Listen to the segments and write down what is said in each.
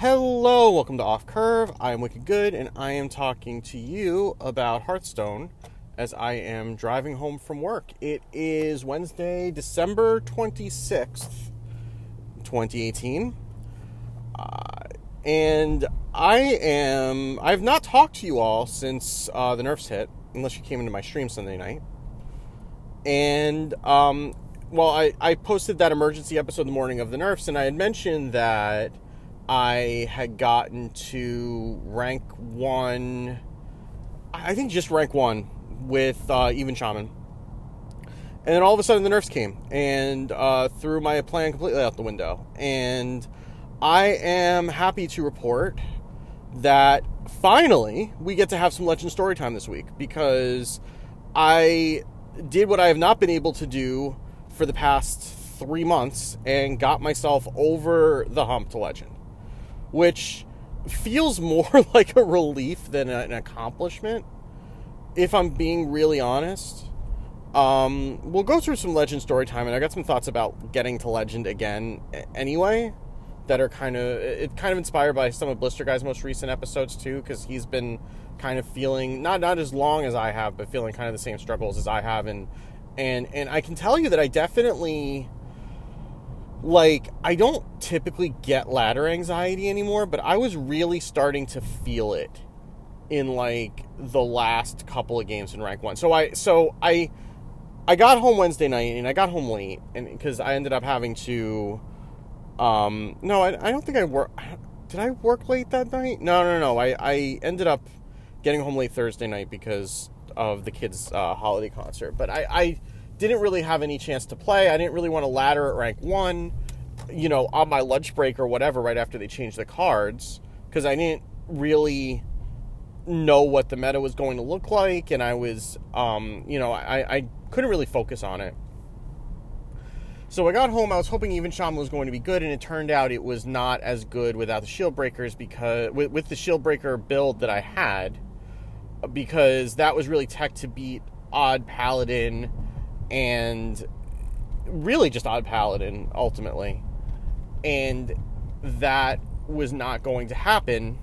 Hello, welcome to Off Curve. I am Wicked Good, and I am talking to you about Hearthstone as I am driving home from work. It is Wednesday, December 26th, 2018. Uh, and I am, I've not talked to you all since uh, the nerfs hit, unless you came into my stream Sunday night. And, um, well, I, I posted that emergency episode the morning of the nerfs, and I had mentioned that I had gotten to rank one, I think just rank one with uh, Even Shaman. And then all of a sudden the nerfs came and uh, threw my plan completely out the window. And I am happy to report that finally we get to have some legend story time this week because I did what I have not been able to do for the past three months and got myself over the hump to legend, which feels more like a relief than an accomplishment if I'm being really honest, um, we'll go through some legend story time, and I got some thoughts about getting to legend again anyway. That are kind of it, kind of inspired by some of Blister Guy's most recent episodes too, because he's been kind of feeling not not as long as I have, but feeling kind of the same struggles as I have, and and and I can tell you that I definitely like I don't typically get ladder anxiety anymore, but I was really starting to feel it in like the last couple of games in rank one. So I so I I got home Wednesday night and I got home late and because I ended up having to um no I, I don't think I work did I work late that night? No no no I I ended up getting home late Thursday night because of the kids' uh, holiday concert. But I, I didn't really have any chance to play. I didn't really want to ladder at rank one, you know, on my lunch break or whatever right after they changed the cards because I didn't really know what the meta was going to look like, and I was, um, you know, I, I couldn't really focus on it. So I got home. I was hoping even Shaman was going to be good, and it turned out it was not as good without the shield breakers because with, with the shield breaker build that I had, because that was really tech to beat odd paladin and really just odd paladin ultimately, and that was not going to happen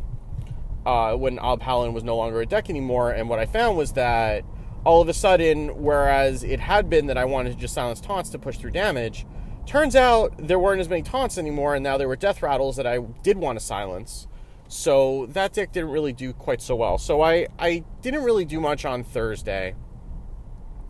uh, when Odd Paladin was no longer a deck anymore. And what I found was that all of a sudden, whereas it had been that I wanted to just silence taunts to push through damage, turns out there weren't as many taunts anymore, and now there were death rattles that I did want to silence. So that deck didn't really do quite so well. So I, I didn't really do much on Thursday.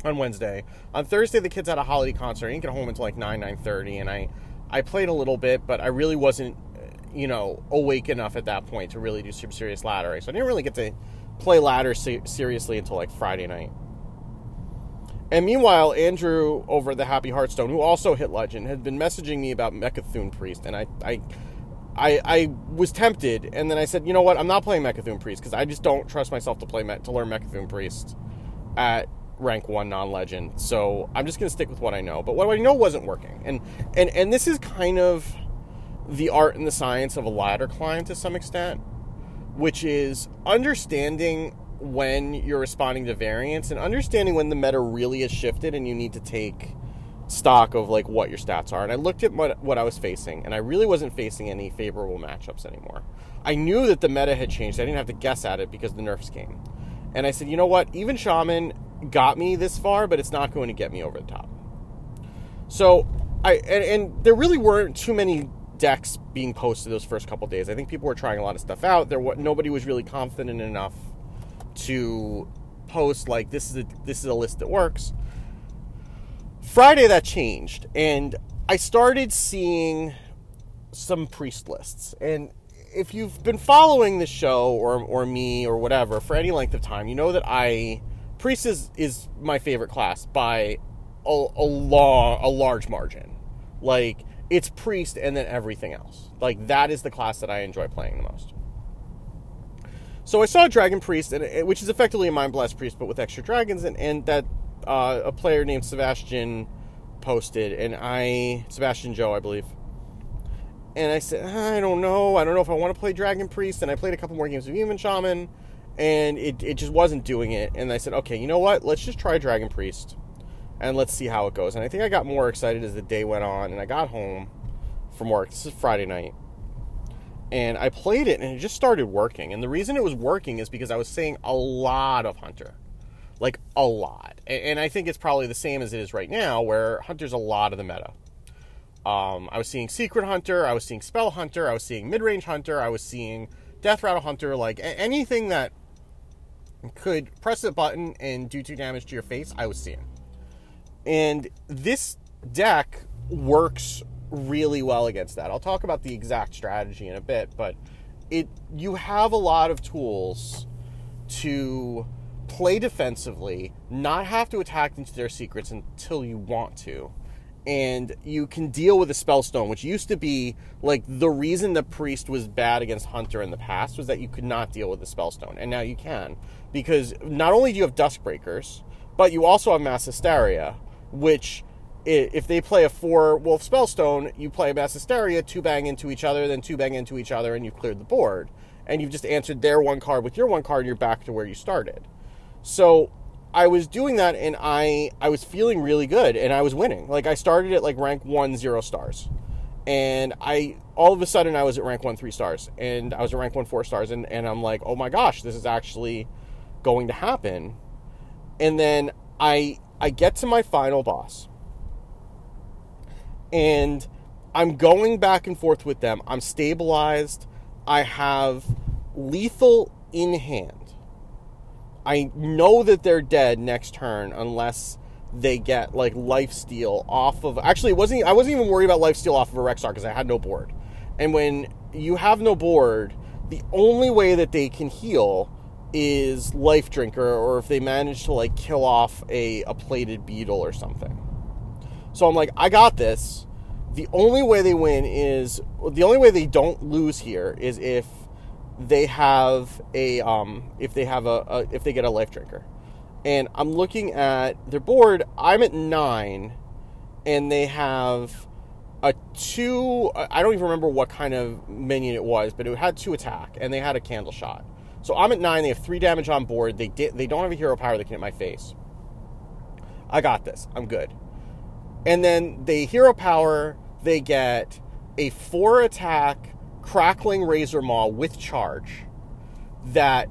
On Wednesday. On Thursday the kids had a holiday concert. I didn't get home until like 9, 9.30 and I, I played a little bit, but I really wasn't uh, you know, awake enough at that point to really do some serious laddering. So I didn't really get to play ladder se- seriously until like Friday night. And meanwhile, Andrew over the Happy Hearthstone, who also hit Legend, had been messaging me about Mecha'thun Priest, and I, I, I, I was tempted, and then I said, you know what, I'm not playing Mecha'thun Priest because I just don't trust myself to play me- to learn Mecha'thun Priest at rank one non-legend. So I'm just gonna stick with what I know. But what I know wasn't working, and and and this is kind of the art and the science of a ladder climb to some extent, which is understanding when you're responding to variants and understanding when the meta really has shifted and you need to take stock of like what your stats are. And I looked at what, what I was facing, and I really wasn't facing any favorable matchups anymore. I knew that the meta had changed. I didn't have to guess at it because the nerfs came. And I said, you know what? Even Shaman got me this far, but it's not going to get me over the top. So I and, and there really weren't too many decks being posted those first couple days. I think people were trying a lot of stuff out. There, was nobody was really confident enough to post like this is a this is a list that works. Friday that changed, and I started seeing some priest lists. And if you've been following the show or or me or whatever for any length of time, you know that I priest is is my favorite class by a, a long a large margin. Like it's priest and then everything else. Like that is the class that I enjoy playing the most. So I saw a Dragon Priest, and which is effectively a Mind Blast Priest, but with extra dragons, and, and that uh, a player named Sebastian posted, and I Sebastian Joe, I believe. And I said, I don't know, I don't know if I want to play Dragon Priest, and I played a couple more games of Human Shaman, and it, it just wasn't doing it. And I said, okay, you know what? Let's just try Dragon Priest and let's see how it goes. And I think I got more excited as the day went on, and I got home from work. This is Friday night, and I played it and it just started working. And the reason it was working is because I was seeing a lot of Hunter. Like a lot. And I think it's probably the same as it is right now, where Hunter's a lot of the meta. Um, I was seeing Secret Hunter, I was seeing Spell Hunter, I was seeing Mid Range Hunter, I was seeing Death Rattle Hunter, like anything that could press a button and do two damage to your face, I was seeing. And this deck works really well against that. I'll talk about the exact strategy in a bit, but it you have a lot of tools to play defensively, not have to attack into their secrets until you want to. And you can deal with the spellstone, which used to be like the reason the priest was bad against Hunter in the past was that you could not deal with the spellstone, and now you can because not only do you have Duskbreakers, but you also have Mass Hysteria, which if they play a four wolf spellstone, you play a mass hysteria, two bang into each other, then two bang into each other, and you've cleared the board. And you've just answered their one card with your one card, and you're back to where you started. So I was doing that and I I was feeling really good and I was winning. Like I started at like rank one zero stars. And I all of a sudden I was at rank one three stars and I was at rank one four stars and, and I'm like, oh my gosh, this is actually going to happen. And then I I get to my final boss and I'm going back and forth with them. I'm stabilized. I have lethal in hand. I know that they're dead next turn unless they get like life steal off of actually it wasn't I wasn't even worried about life steal off of a Rexxar because I had no board. And when you have no board, the only way that they can heal is life drinker or if they manage to like kill off a, a plated beetle or something. So I'm like, I got this. The only way they win is the only way they don't lose here is if they have a um, if they have a, a if they get a life drinker. And I'm looking at their board. I'm at nine, and they have a two. I don't even remember what kind of minion it was, but it had two attack, and they had a candle shot. So I'm at nine. They have three damage on board. They did. They don't have a hero power that can hit my face. I got this. I'm good. And then they hero power, they get a four attack crackling razor maw with charge that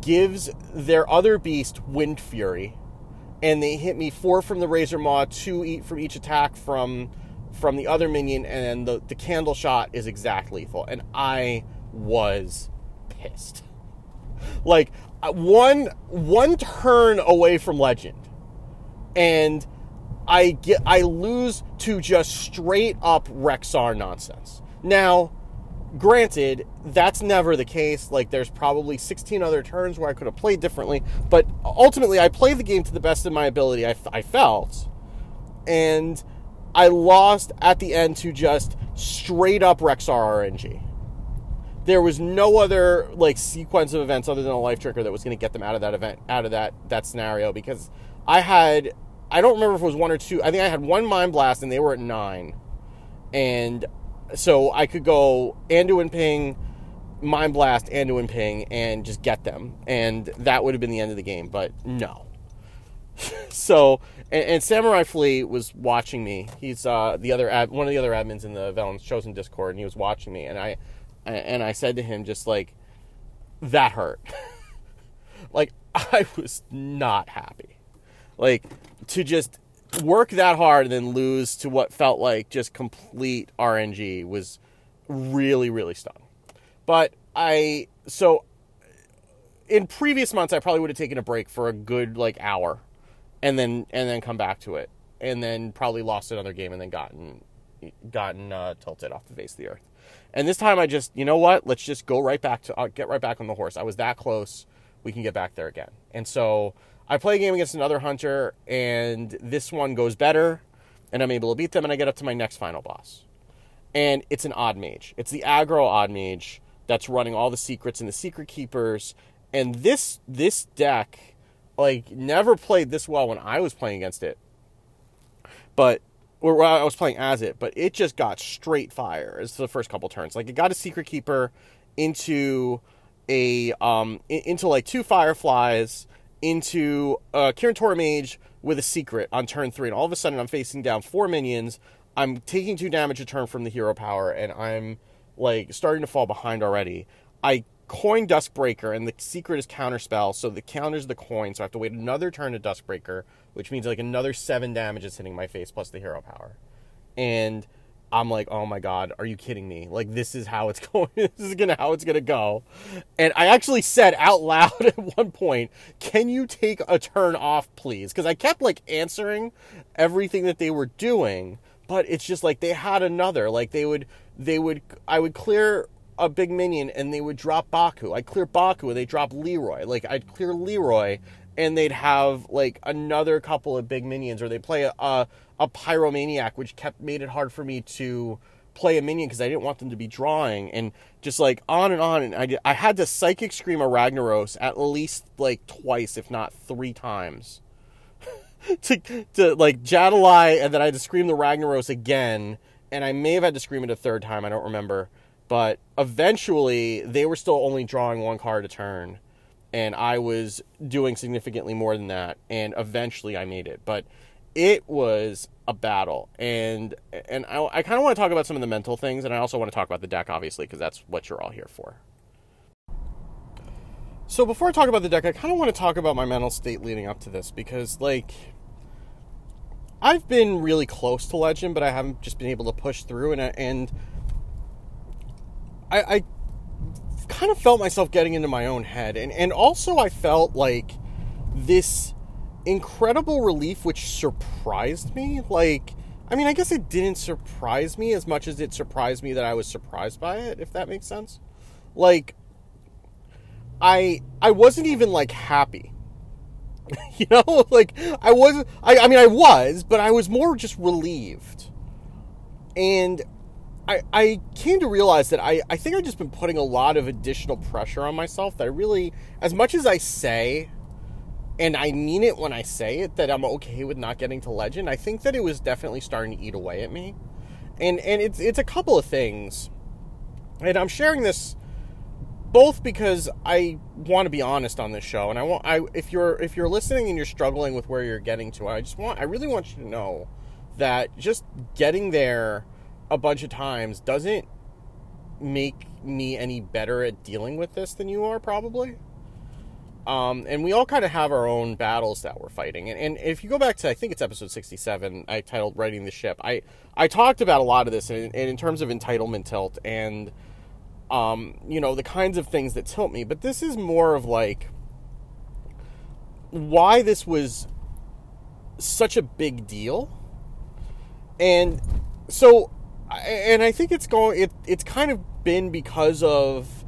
gives their other beast wind fury. And they hit me four from the razor maw two from each attack from from the other minion and the, the candle shot is exact lethal. And i was pissed. Like uh, one one turn away from legend. And I get I lose to just straight up Rexxar nonsense. Now, granted, that's never the case. Like there's probably 16 other turns where I could have played differently, but ultimately I played the game to the best of my ability. I, I felt, and I lost at the end to just straight up Rexxar RNG. There was no other like sequence of events other than a life drinker that was going to get them out of that event, out of that that scenario because I had I don't remember if it was one or two. I think I had one Mind Blast and they were at nine. And so I could go Anduin Ping, Mind Blast, Anduin Ping, and just get them. And that would have been the end of the game, but no. so, and, and, Samurai Flea was watching me. He's uh, the other ad, one of the other admins in the Velen's Chosen Discord, and he was watching me. And I, and I said to him, just like, that hurt. like, I was not happy. Like, to just work that hard and then lose to what felt like just complete RNG was really, really stunning. But I, so in previous months, I probably would have taken a break for a good like hour and then, and then come back to it and then probably lost another game and then gotten, gotten uh, tilted off the face of the earth. And this time I just, you know what? Let's just go right back to, uh, get right back on the horse. I was that close. We can get back there again. And so, I play a game against another hunter, and this one goes better, and I'm able to beat them, and I get up to my next final boss. And it's an odd mage. It's the aggro odd mage that's running all the secrets and the secret keepers. And this this deck, like, never played this well when I was playing against it. But or I was playing as it, but it just got straight fire as the first couple turns. Like it got a secret keeper into a um into like two fireflies into uh, Kirin Tor Mage with a secret on turn three, and all of a sudden I'm facing down four minions. I'm taking two damage a turn from the hero power, and I'm like starting to fall behind already. I coin Duskbreaker, and the secret is counterspell, so the counters the coin, so I have to wait another turn to Duskbreaker, which means like another seven damage is hitting my face plus the hero power. And I'm like, oh my god, are you kidding me? Like this is how it's going. this is gonna how it's gonna go. And I actually said out loud at one point, "Can you take a turn off, please?" Because I kept like answering everything that they were doing, but it's just like they had another. Like they would, they would, I would clear a big minion and they would drop Baku. I'd clear Baku and they drop Leeroy. Like I'd clear Leeroy and they'd have like another couple of big minions or they play a, a, a pyromaniac which kept made it hard for me to play a minion because I didn't want them to be drawing. And just like on and on and I, I had to psychic scream a Ragnaros at least like twice if not three times. To, to like Jan'alai and then I had to scream the Ragnaros again and I may have had to scream it a third time I don't remember. But eventually they were still only drawing one card a turn and I was doing significantly more than that and eventually I made it. But it was a battle and and I, I kind of want to talk about some of the mental things and I also want to talk about the deck obviously because that's what you're all here for. So before I talk about the deck I kind of want to talk about my mental state leading up to this because like I've been really close to legend but I haven't just been able to push through and and I, I kind of felt myself getting into my own head and and also I felt like this incredible relief which surprised me like I mean I guess it didn't surprise me as much as it surprised me that I was surprised by it if that makes sense. Like I I wasn't even like happy. You know? Like I was I, I mean I was but I was more just relieved. And I, I came to realize that I, I think I've just been putting a lot of additional pressure on myself that I really, as much as I say, and I mean it when I say it, that I'm okay with not getting to legend, I think that it was definitely starting to eat away at me. And, and it's, it's a couple of things. And I'm sharing this both because I want to be honest on this show, and I want I if you're if you're listening and you're struggling with where you're getting to, I just want I really want you to know that just getting there a bunch of times doesn't make me any better at dealing with this than you are, probably. Um, and we all kind of have our own battles that we're fighting. And, and if you go back to, I think it's episode 67, I titled Righting the Ship, I, I talked about a lot of this in, in terms of entitlement tilt and, um, you know, the kinds of things that tilt me. But this is more of like why this was such a big deal. And so and I think it's going. It it's kind of been because of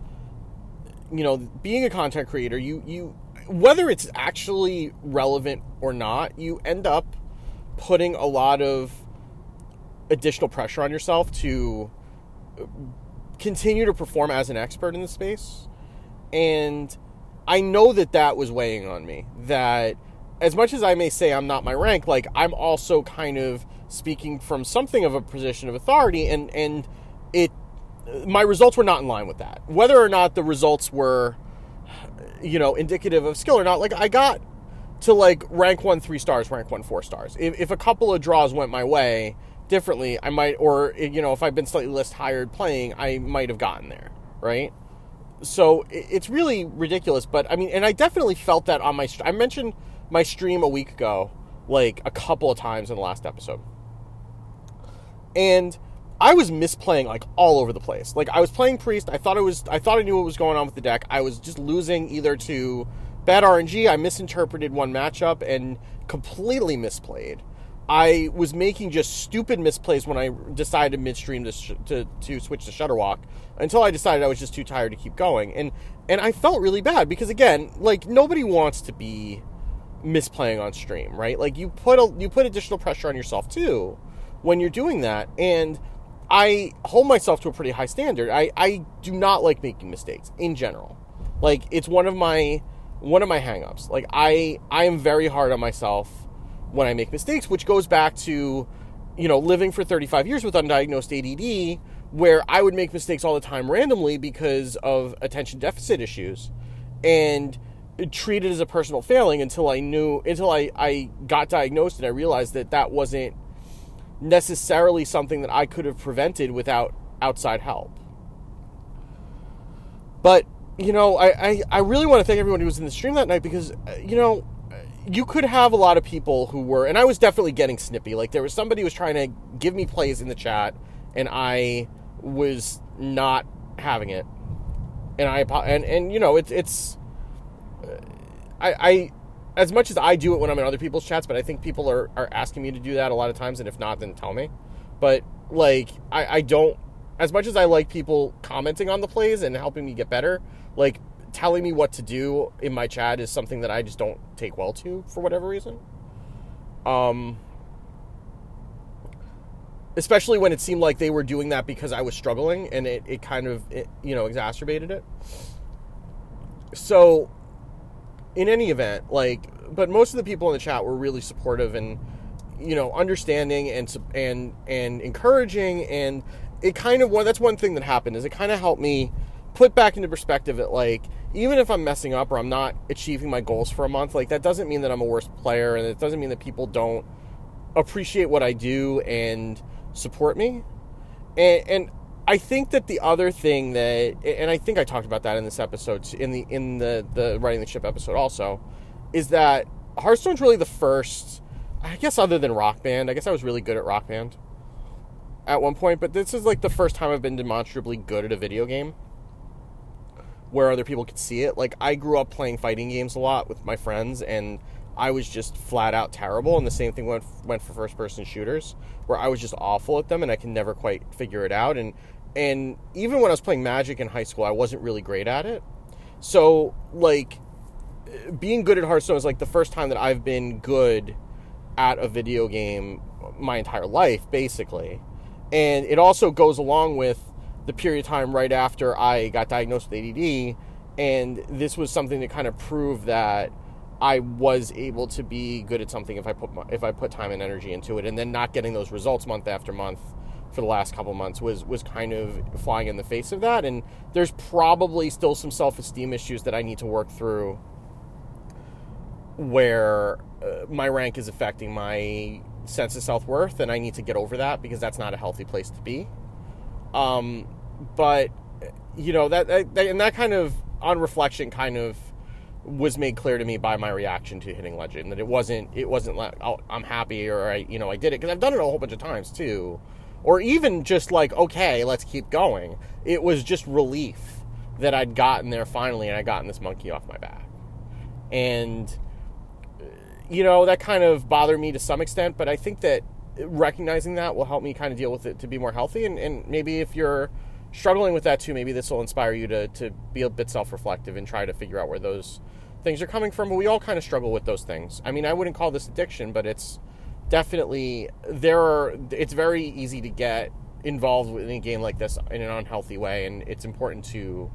you know being a content creator. You you whether it's actually relevant or not, you end up putting a lot of additional pressure on yourself to uh, continue to perform as an expert in the space. And I know that that was weighing on me. That as much as I may say I'm not my rank, like I'm also kind of speaking from something of a position of authority and and it my results were not in line with that. Whether or not the results were you know indicative of skill or not like i got to like rank one three stars rank one four stars. If, if a couple of draws went my way differently i might or you know if i've been slightly less tired playing i might have gotten there right? So it's really ridiculous but i mean and i definitely felt that on my i mentioned my stream a week ago like a couple of times in the last episode and I was misplaying like all over the place. Like I was playing priest, I thought it was I thought I knew what was going on with the deck. I was just losing either to bad RNG, I misinterpreted one matchup and completely misplayed. I was making just stupid misplays when I decided midstream to, sh- to to switch to Shudderwock until I decided I was just too tired to keep going. And and I felt really bad because again, like nobody wants to be misplaying on stream, right? Like you put a, you put additional pressure on yourself too when you're doing that. And I hold myself to a pretty high standard. I, I do not like making mistakes in general. Like it's one of my one of my hangups. Like I I am very hard on myself when I make mistakes, which goes back to you know living for 35 years with undiagnosed ADD where I would make mistakes all the time randomly because of attention deficit issues and treat it as a personal failing until I knew until I, I got diagnosed and I realized that that wasn't necessarily something that I could have prevented without outside help, But you know, I, I, I really want to thank everyone who was in the stream that night because uh, you know you could have a lot of people who were, and I was definitely getting snippy. Like there was somebody who was trying to give me plays in the chat, and I was not having it. And I and and you know it's it's I, I as much as I do it when I'm in other people's chats, but I think people are, are asking me to do that a lot of times, and if not, then tell me. But like I, I don't as much as I like people commenting on the plays and helping me get better, like telling me what to do in my chat is something that I just don't take well to for whatever reason. Um especially when it seemed like they were doing that because I was struggling and it, it kind of it, you know exacerbated it. So in any event, like but most of the people in the chat were really supportive and you know understanding and and and encouraging and it kind of one that's one thing that happened is it kind of helped me put back into perspective that like even if I'm messing up or I'm not achieving my goals for a month, like that doesn't mean that I'm a worse player and it doesn't mean that people don't appreciate what I do and support me. And, and I think that the other thing that and I think I talked about that in this episode in the in the the righting the ship episode also is that Hearthstone's really the first I guess other than Rock Band, I guess I was really good at Rock Band at one point, but this is like the first time I've been demonstrably good at a video game where other people could see it. Like I grew up playing fighting games a lot with my friends and I was just flat out terrible and the same thing went went for first person shooters where I was just awful at them and I can never quite figure it out and and even when I was playing Magic in high school I wasn't really great at it. So like being good at Hearthstone is like the first time that I've been good at a video game my entire life basically. And it also goes along with the period of time right after I got diagnosed with ADD, and this was something to kind of prove that I was able to be good at something if I put my, if I put time and energy into it, and then not getting those results month after month for the last couple months was was kind of flying in the face of that. And there's probably still some self esteem issues that I need to work through, where uh, my rank is affecting my sense of self worth, and I need to get over that because that's not a healthy place to be. Um, but you know that, that and that kind of on reflection kind of was made clear to me by my reaction to hitting legend that it wasn't it wasn't like oh, I'm happy or I you know I did it because I've done it a whole bunch of times too or even just like okay let's keep going it was just relief that I'd gotten there finally and I'd gotten this monkey off my back and you know that kind of bothered me to some extent but I think that recognizing that will help me kind of deal with it to be more healthy. And, and maybe if you're struggling with that too, maybe this will inspire you to, to be a bit self reflective and try to figure out where those things are coming from. But we all kind of struggle with those things. I mean, I wouldn't call this addiction, but it's definitely there are, it's very easy to get involved in a game like this in an unhealthy way. And it's important to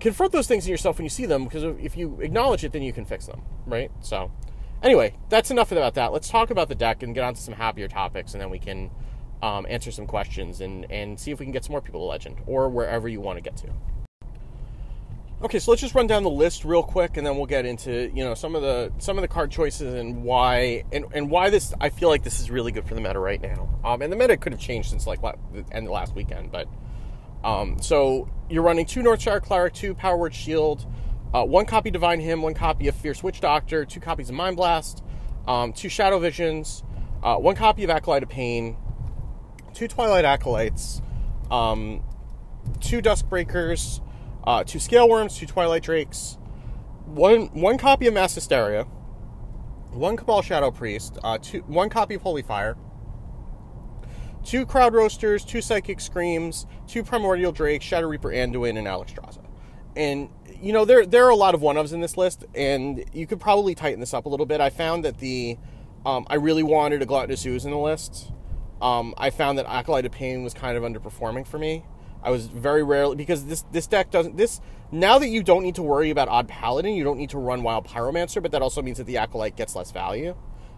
confront those things in yourself when you see them because if you acknowledge it, then you can fix them, right? So, Anyway, that's enough about that. Let's talk about the deck and get on to some happier topics, and then we can um, answer some questions and, and see if we can get some more people to Legend or wherever you want to get to. Okay, so let's just run down the list real quick, and then we'll get into you know some of the some of the card choices and why and, and why this. I feel like this is really good for the meta right now. Um, and the meta could have changed since like the end of last weekend, but um, so you're running two Northshire Cleric, two Power Word Shield, uh, one copy Divine Hymn, one copy of Fierce Witch Doctor, two copies of Mind Blast, um, two Shadow Visions, uh, one copy of Acolyte of Pain, two Twilight Acolytes, um, two Duskbreakers, uh, two Scale Worms, two Twilight Drakes, one one copy of Mass Hysteria, one Cabal Shadow Priest, uh, two, one copy of Holy Fire, two Crowd Roasters, two Psychic Screams, two Primordial Drakes, Shadow Reaper Anduin, and Alexstrasza. And you know, there there are a lot of one ofs in this list, and you could probably tighten this up a little bit. I found that the um, I really wanted a Gluttonous Ooze in the list. Um, I found that Acolyte of Pain was kind of underperforming for me. I was very rarely because this this deck doesn't this now that you don't need to worry about Odd Paladin, you don't need to run Wild Pyromancer, but that also means that the Acolyte gets less value,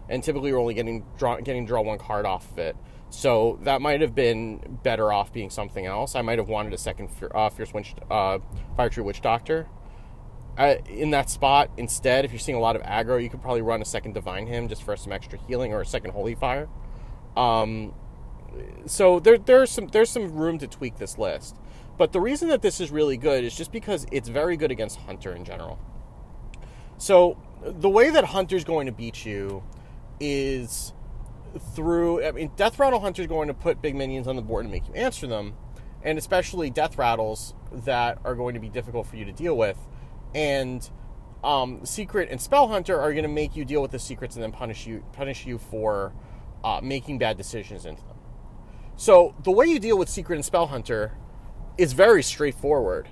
and typically you're only getting draw getting draw one card off of it. So that might have been better off being something else. I might have wanted a second uh, Fierce Witch, uh, Firetree Witch Doctor uh, in that spot. Instead, if you're seeing a lot of aggro, you could probably run a second Divine Hymn just for some extra healing or a second Holy Fire. Um, so there, there's some there's some room to tweak this list. But the reason that this is really good is just because it's very good against Hunter in general. So the way that Hunter's going to beat you is through. I mean, Death Rattle Hunter's going to put big minions on the board and make you answer them, and especially Death Rattles that are going to be difficult for you to deal with, and um, Secret and Spell Hunter are going to make you deal with the secrets and then punish you punish you for uh, making bad decisions into them. So the way you deal with Secret and Spell Hunter is very straightforward.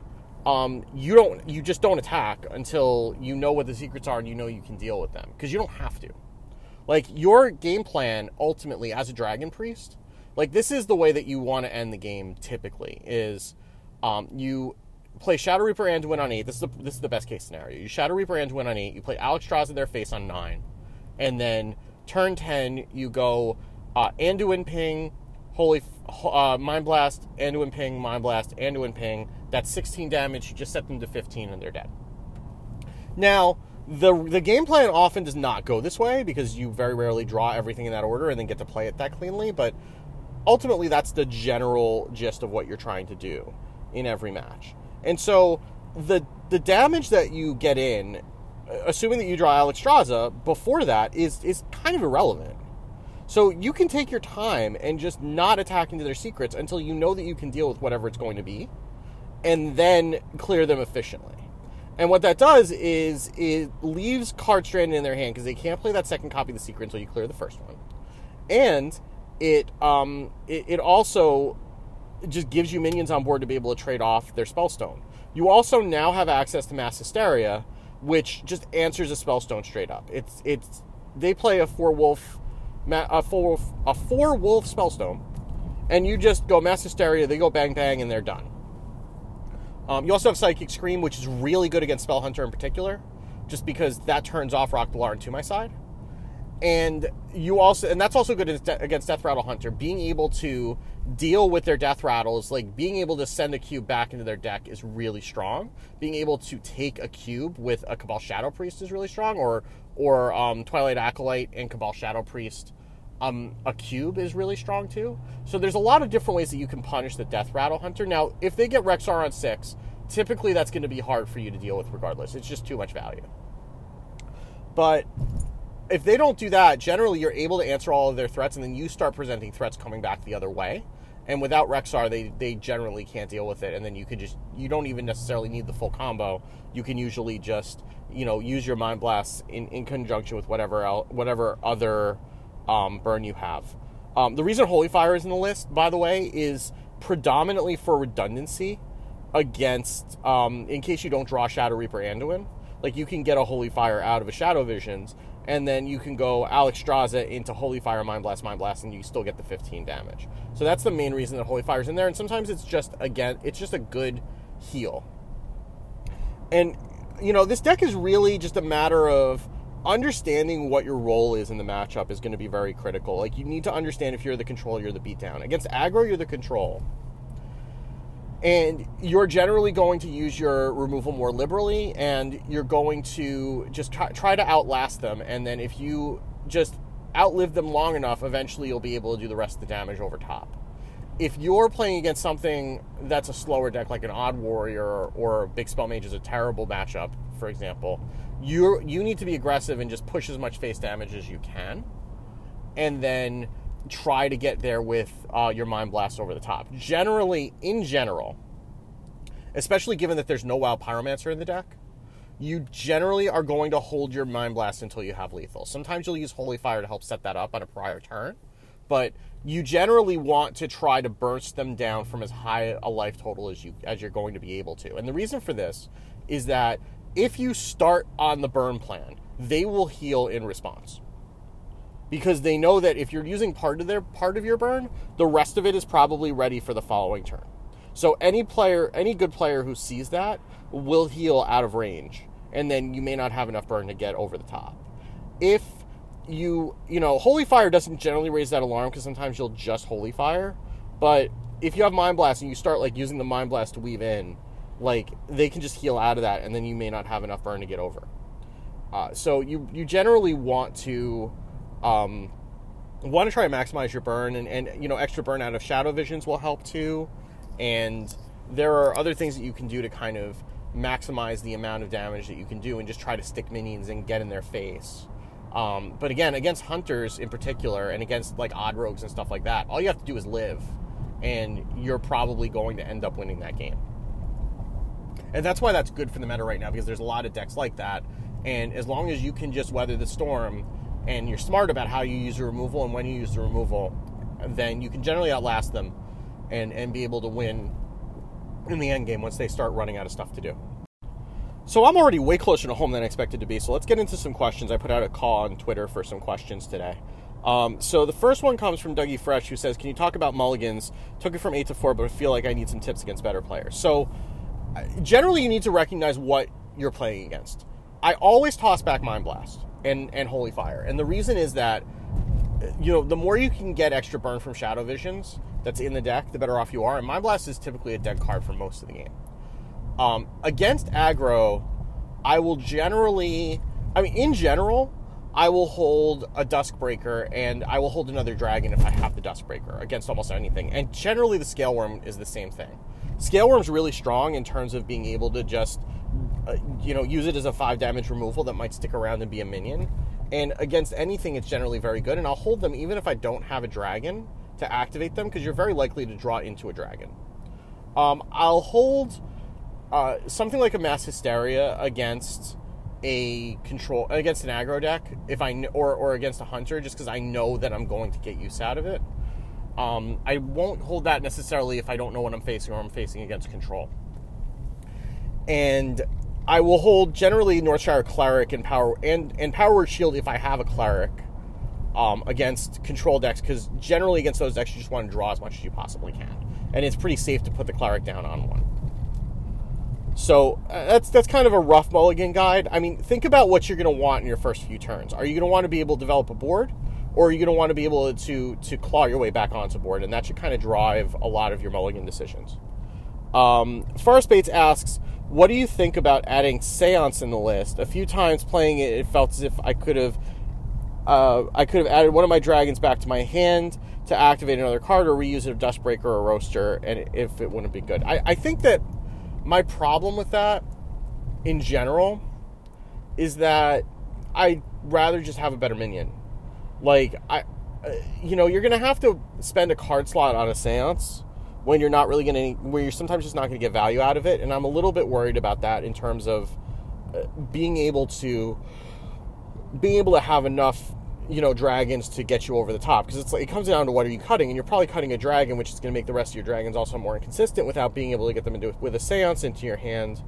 Um, you don't you just don't attack until you know what the secrets are and you know you can deal with them because you don't have to. Like your game plan ultimately as a dragon priest, like this is the way that you want to end the game typically is um, you play Shadow Reaper and win on eight. This is the this is the best case scenario. You Shadow Reaper and win on eight. You play Alexstrasza in their face on nine, and then turn ten you go uh, Anduin ping, Holy uh, Mind Blast, Anduin ping, Mind Blast, Anduin ping. That's 16 damage. You just set them to 15 and they're dead. Now the the game plan often does not go this way because you very rarely draw everything in that order and then get to play it that cleanly. But ultimately, that's the general gist of what you're trying to do in every match. And so the the damage that you get in, assuming that you draw Alexstrasza before that, is is kind of irrelevant. So you can take your time and just not attack into their secrets until you know that you can deal with whatever it's going to be, and then clear them efficiently. And what that does is it leaves cards stranded in their hand because they can't play that second copy of the secret until you clear the first one, and it um it, it also just gives you minions on board to be able to trade off their spellstone. You also now have access to mass hysteria, which just answers a spellstone straight up. It's it's they play a four wolf, a four a four wolf spellstone, and you just go mass hysteria. They go bang bang, and they're done. Um, you also have psychic scream, which is really good against spell hunter in particular, just because that turns off rock to my side and you also and that's also good against death rattle hunter being able to deal with their death rattles like being able to send a cube back into their deck is really strong being able to take a cube with a cabal shadow priest is really strong or or um, twilight acolyte and cabal shadow priest um, a cube is really strong too. So there's a lot of different ways that you can punish the death rattle hunter. Now if they get Rexxar on six typically that's going to be hard for you to deal with regardless. It's just too much value. But if they don't do that, generally you're able to answer all of their threats, and then you start presenting threats coming back the other way. And without Rexxar, they they generally can't deal with it, and then you could just you don't even necessarily need the full combo. You can usually just you know use your mind blasts in, in conjunction with whatever else, whatever other um, burn you have. Um, the reason Holy Fire is in the list, by the way, is predominantly for redundancy against um, in case you don't draw Shadow Reaper Anduin. Like you can get a Holy Fire out of a Shadow Visions, and then you can go Alex Alexstrasza into Holy Fire, Mind Blast, Mind Blast, and you still get the 15 damage. So that's the main reason that Holy Fire's in there. And sometimes it's just again, it's just a good heal. And you know, this deck is really just a matter of understanding what your role is in the matchup is going to be very critical. Like you need to understand if you're the control, you're the beatdown. Against aggro, you're the control and you're generally going to use your removal more liberally and you're going to just try, try, to outlast them and then if you just outlive them long enough eventually you'll be able to do the rest of the damage over top if you're playing against something that's a slower deck like an odd warrior or, big spell mage is a terrible matchup for example you you need to be aggressive and just push as much face damage as you can and then try to get there with uh, your Mind Blast over the top. Generally, in general, especially given that there's no Wild Pyromancer in the deck, you generally are going to hold your Mind Blast until you have lethal. Sometimes you'll use Holy Fire to help set that up on a prior turn, but you generally want to try to burst them down from as high a life total as you as you're going to be able to. And the reason for this is that if you start on the burn plan, they will heal in response because they know that if you're using part of their part of your burn, the rest of it is probably ready for the following turn. So any player, any good player who sees that will heal out of range, and then you may not have enough burn to get over the top. If you, you know, Holy Fire doesn't generally raise that alarm because sometimes you'll just Holy Fire, but if you have Mind Blast and you start like using the Mind Blast to weave in, like they can just heal out of that, and then you may not have enough burn to get over. Uh, so you you generally want to um, want to try to maximize your burn, and, and you know, extra burn out of shadow visions will help too. And there are other things that you can do to kind of maximize the amount of damage that you can do and just try to stick minions and get in their face. Um, but again, against hunters in particular, and against like odd rogues and stuff like that, all you have to do is live, and you're probably going to end up winning that game. And that's why that's good for the meta right now because there's a lot of decks like that. And as long as you can just weather the storm and you're smart about how you use your removal and when you use the removal, then you can generally outlast them and, and be able to win in the end game once they start running out of stuff to do. So I'm already way closer to home than I expected to be. So let's get into some questions. I put out a call on Twitter for some questions today. Um, so the first one comes from Dougie Fresh, who says, "Can you talk about mulligans? Took it from eight to four, but I feel like I need some tips against better players." So generally, you need to recognize what you're playing against. I always toss back Mind Blast and and Holy Fire, and the reason is that you know the more you can get extra burn from Shadow Visions that's in the deck, the better off you are. And Mind Blast is typically a dead card for most of the game. Um, against aggro, I will generally, I mean, in general, I will hold a Duskbreaker and I will hold another dragon if I have the Duskbreaker against almost anything. And generally, the Scale Worm is the same thing. Scale Worm's really strong in terms of being able to just, uh, you know, use it as a five damage removal that might stick around and be a minion. And against anything, it's generally very good. And I'll hold them even if I don't have a dragon to activate them because you're very likely to draw into a dragon. Um, I'll hold uh, something like a mass hysteria against a control against an aggro deck if I or or against a hunter just because I know that I'm going to get use out of it. Um, I won't hold that necessarily if I don't know what I'm facing or I'm facing against control. And I will hold generally Northshire Cleric and Power and, and Power Word Shield if I have a Cleric um, against control decks, because generally against those decks you just want to draw as much as you possibly can. And it's pretty safe to put the Cleric down on one. So uh, that's that's kind of a rough mulligan guide. I mean, think about what you're going to want in your first few turns. Are you going to want to be able to develop a board? Or are you going to want to be able to to claw your way back onto board, and that should kind of drive a lot of your mulligan decisions. Um, Forest Bates asks, "What do you think about adding Seance in the list? A few times playing it, it felt as if I could have." Uh, I could have added one of my dragons back to my hand to activate another card or reuse a Duskbreaker or Roaster, and if it wouldn't be good. I, I think that my problem with that in general is that I'd rather just have a better minion. Like I, uh, you know, you're gonna have to spend a card slot on a seance when you're not really gonna, where you're sometimes just not gonna get value out of it, and I'm a little bit worried about that in terms of uh, being able to, being able to have enough you know dragons to get you over the top. Because it's like it comes down to what are you cutting? And you're probably cutting a dragon which is going to make the rest of your dragons also more inconsistent without being able to get them into with a seance into your hand.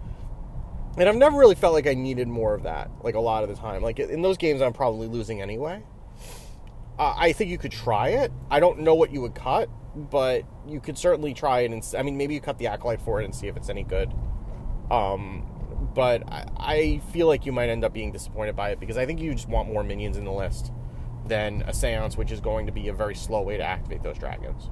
And i've never really felt like i needed more of that like a lot of the time. Like in those games i'm probably losing anyway uh, I think you could try it. I don't know what you would cut, but you could certainly try it. And I mean, maybe you cut the acolyte for it and see if it's any good. Um, but I, I feel like you might end up being disappointed by it because I think you just want more minions in the list than a seance, which is going to be a very slow way to activate those dragons.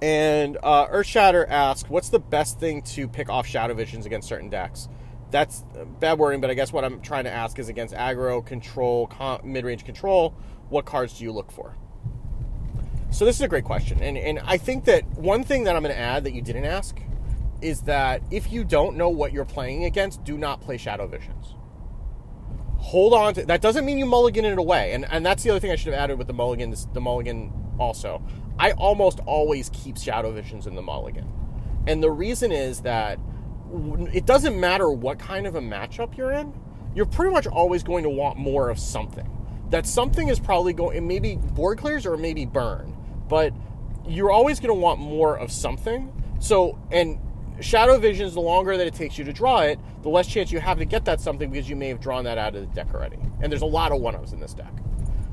And uh, Earthshatter asks, "What's the best thing to pick off Shadow Visions against certain decks?" That's bad wording, but I guess what I'm trying to ask is against aggro, control, mid range control, what cards do you look for? So this is a great question. And, and I think that one thing that I'm going to add that you didn't ask is that if you don't know what you're playing against, do not play Shadow Visions. Hold on to that doesn't mean you mulligan it away. And and that's the other thing I should have added with the mulligan the mulligan also. I almost always keep Shadow Visions in the mulligan. And the reason is that it doesn't matter what kind of a matchup you're in, you're pretty much always going to want more of something. That something is probably going, maybe board clears or maybe burn, but you're always going to want more of something. So, and Shadow Visions, the longer that it takes you to draw it, the less chance you have to get that something because you may have drawn that out of the deck already. And there's a lot of one ofs in this deck.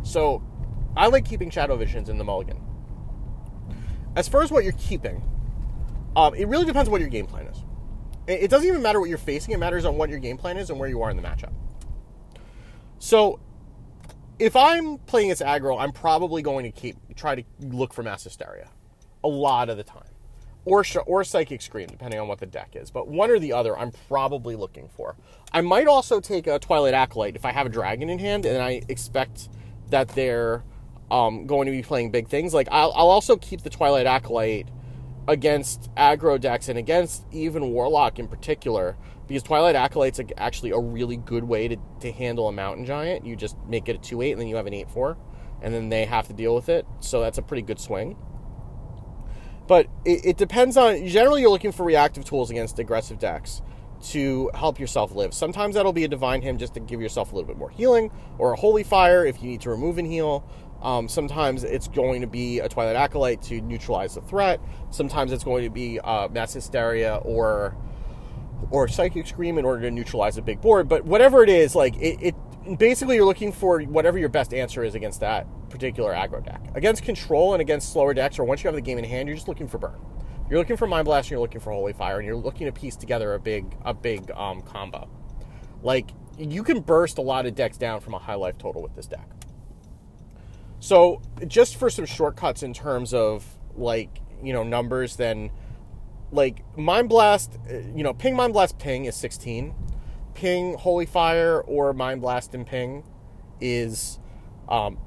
So, I like keeping Shadow Visions in the mulligan. As far as what you're keeping, um, it really depends on what your game plan is. It doesn't even matter what you're facing, it matters on what your game plan is and where you are in the matchup. So, if I'm playing as aggro, I'm probably going to keep try to look for mass hysteria a lot of the time, or or psychic scream, depending on what the deck is. But one or the other, I'm probably looking for. I might also take a Twilight Acolyte if I have a dragon in hand and I expect that they're um, going to be playing big things. Like I'll, I'll also keep the Twilight Acolyte against aggro decks and against even Warlock in particular, because Twilight Acolyte's actually a really good way to, to handle a Mountain Giant. You just make it a 2 8 and then you have an 8 4, and then they have to deal with it. So that's a pretty good swing. But it, it depends on. Generally, you're looking for reactive tools against aggressive decks to help yourself live. Sometimes that'll be a Divine Hymn just to give yourself a little bit more healing, or a Holy Fire if you need to remove and heal. Um, sometimes it's going to be a Twilight Acolyte to neutralize the threat. Sometimes it's going to be uh, Mass Hysteria or or Psychic Scream in order to neutralize a big board. But whatever it is, like it, it basically you're looking for whatever your best answer is against that particular aggro deck. Against control and against slower decks, or once you have the game in hand, you're just looking for burn. You're looking for Mind Blast, and you're looking for Holy Fire, and you're looking to piece together a big a big um, combo. Like you can burst a lot of decks down from a high life total with this deck. So just for some shortcuts in terms of like you know numbers, then like Mind Blast, uh, you know, Ping Mind Blast Ping is 16. Ping Holy Fire or Mind Blast and Ping is, um,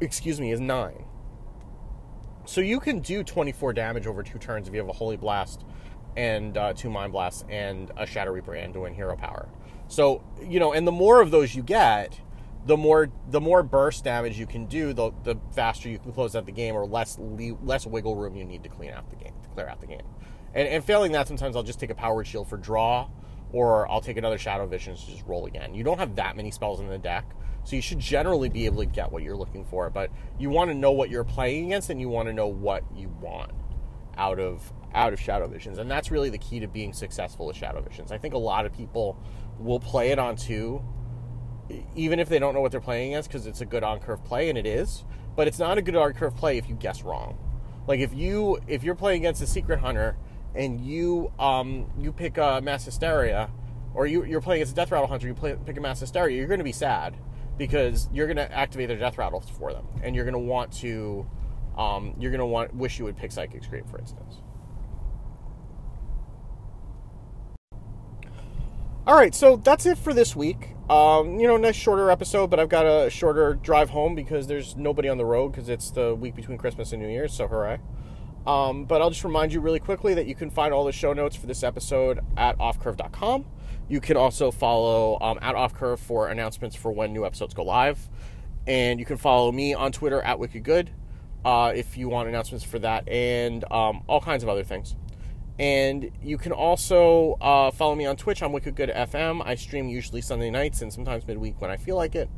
excuse me, is nine. So you can do 24 damage over two turns if you have a Holy Blast and uh, two Mind Blasts and a Shadow Reaper and Anduin Hero Power. So you know, and the more of those you get, the more the more burst damage you can do, the the faster you can close out the game, or less less wiggle room you need to clean out the game to clear out the game. And, and failing that, sometimes I'll just take a Power Word: Shield for draw, or I'll take another Shadow Vision to just roll again. You don't have that many spells in the deck, so you should generally be able to get what you're looking for. But you want to know what you're playing against, and you want to know what you want out of out of Shadow Visions, and that's really the key to being successful with Shadow Visions. I think a lot of people will play it on two even if they don't know what they're playing against, because it's a good on curve play, and it is. But it's not a good on curve play if you guess wrong. Like if you if you're playing against a secret hunter and you um you pick a mass hysteria, or you you're playing against a death rattle hunter, you play, pick a mass hysteria, you're going to be sad because you're going to activate their death rattles for them, and you're going to want to um you're going to want wish you would pick psychic scream, for instance. All right, so that's it for this week. Um, you know, nice shorter episode, but I've got a shorter drive home because there's nobody on the road because it's the week between Christmas and New Year's, so hooray. Um, but I'll just remind you really quickly that you can find all the show notes for this episode at offcurve.com. You can also follow um, at offcurve for announcements for when new episodes go live. And you can follow me on Twitter at wickedgood uh, if you want announcements for that and um, all kinds of other things. And you can also uh, follow me on Twitch on Wicked Good FM. I stream usually Sunday nights and sometimes midweek when I feel like it.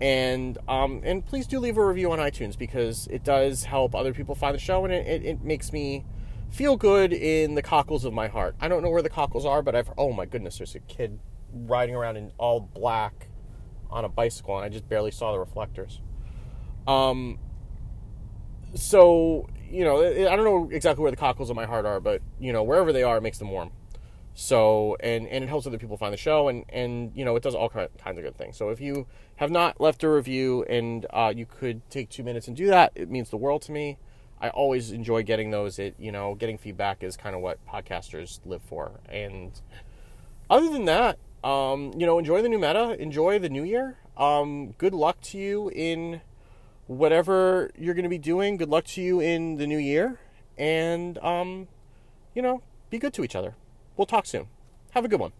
And um, and please do leave a review on iTunes because it does help other people find the show and it, it, it makes me feel good in the cockles of my heart. I don't know where the cockles are, but I've oh my goodness, there's a kid riding around in all black on a bicycle, and I just barely saw the reflectors. Um, so you know, I don't know exactly where the cockles of my heart are, but you know, wherever they are, it makes them warm. So, and and it helps other people find the show, and and you know, it does all kinds of good things. So, if you have not left a review and uh, you could take two minutes and do that, it means the world to me. I always enjoy getting those. It you know, getting feedback is kind of what podcasters live for. And other than that, um, you know, enjoy the new meta, enjoy the new year. Um, good luck to you in whatever you're going to be doing, good luck to you in the new year. And, um, you know, be good to each other. We'll talk soon. Have a good one.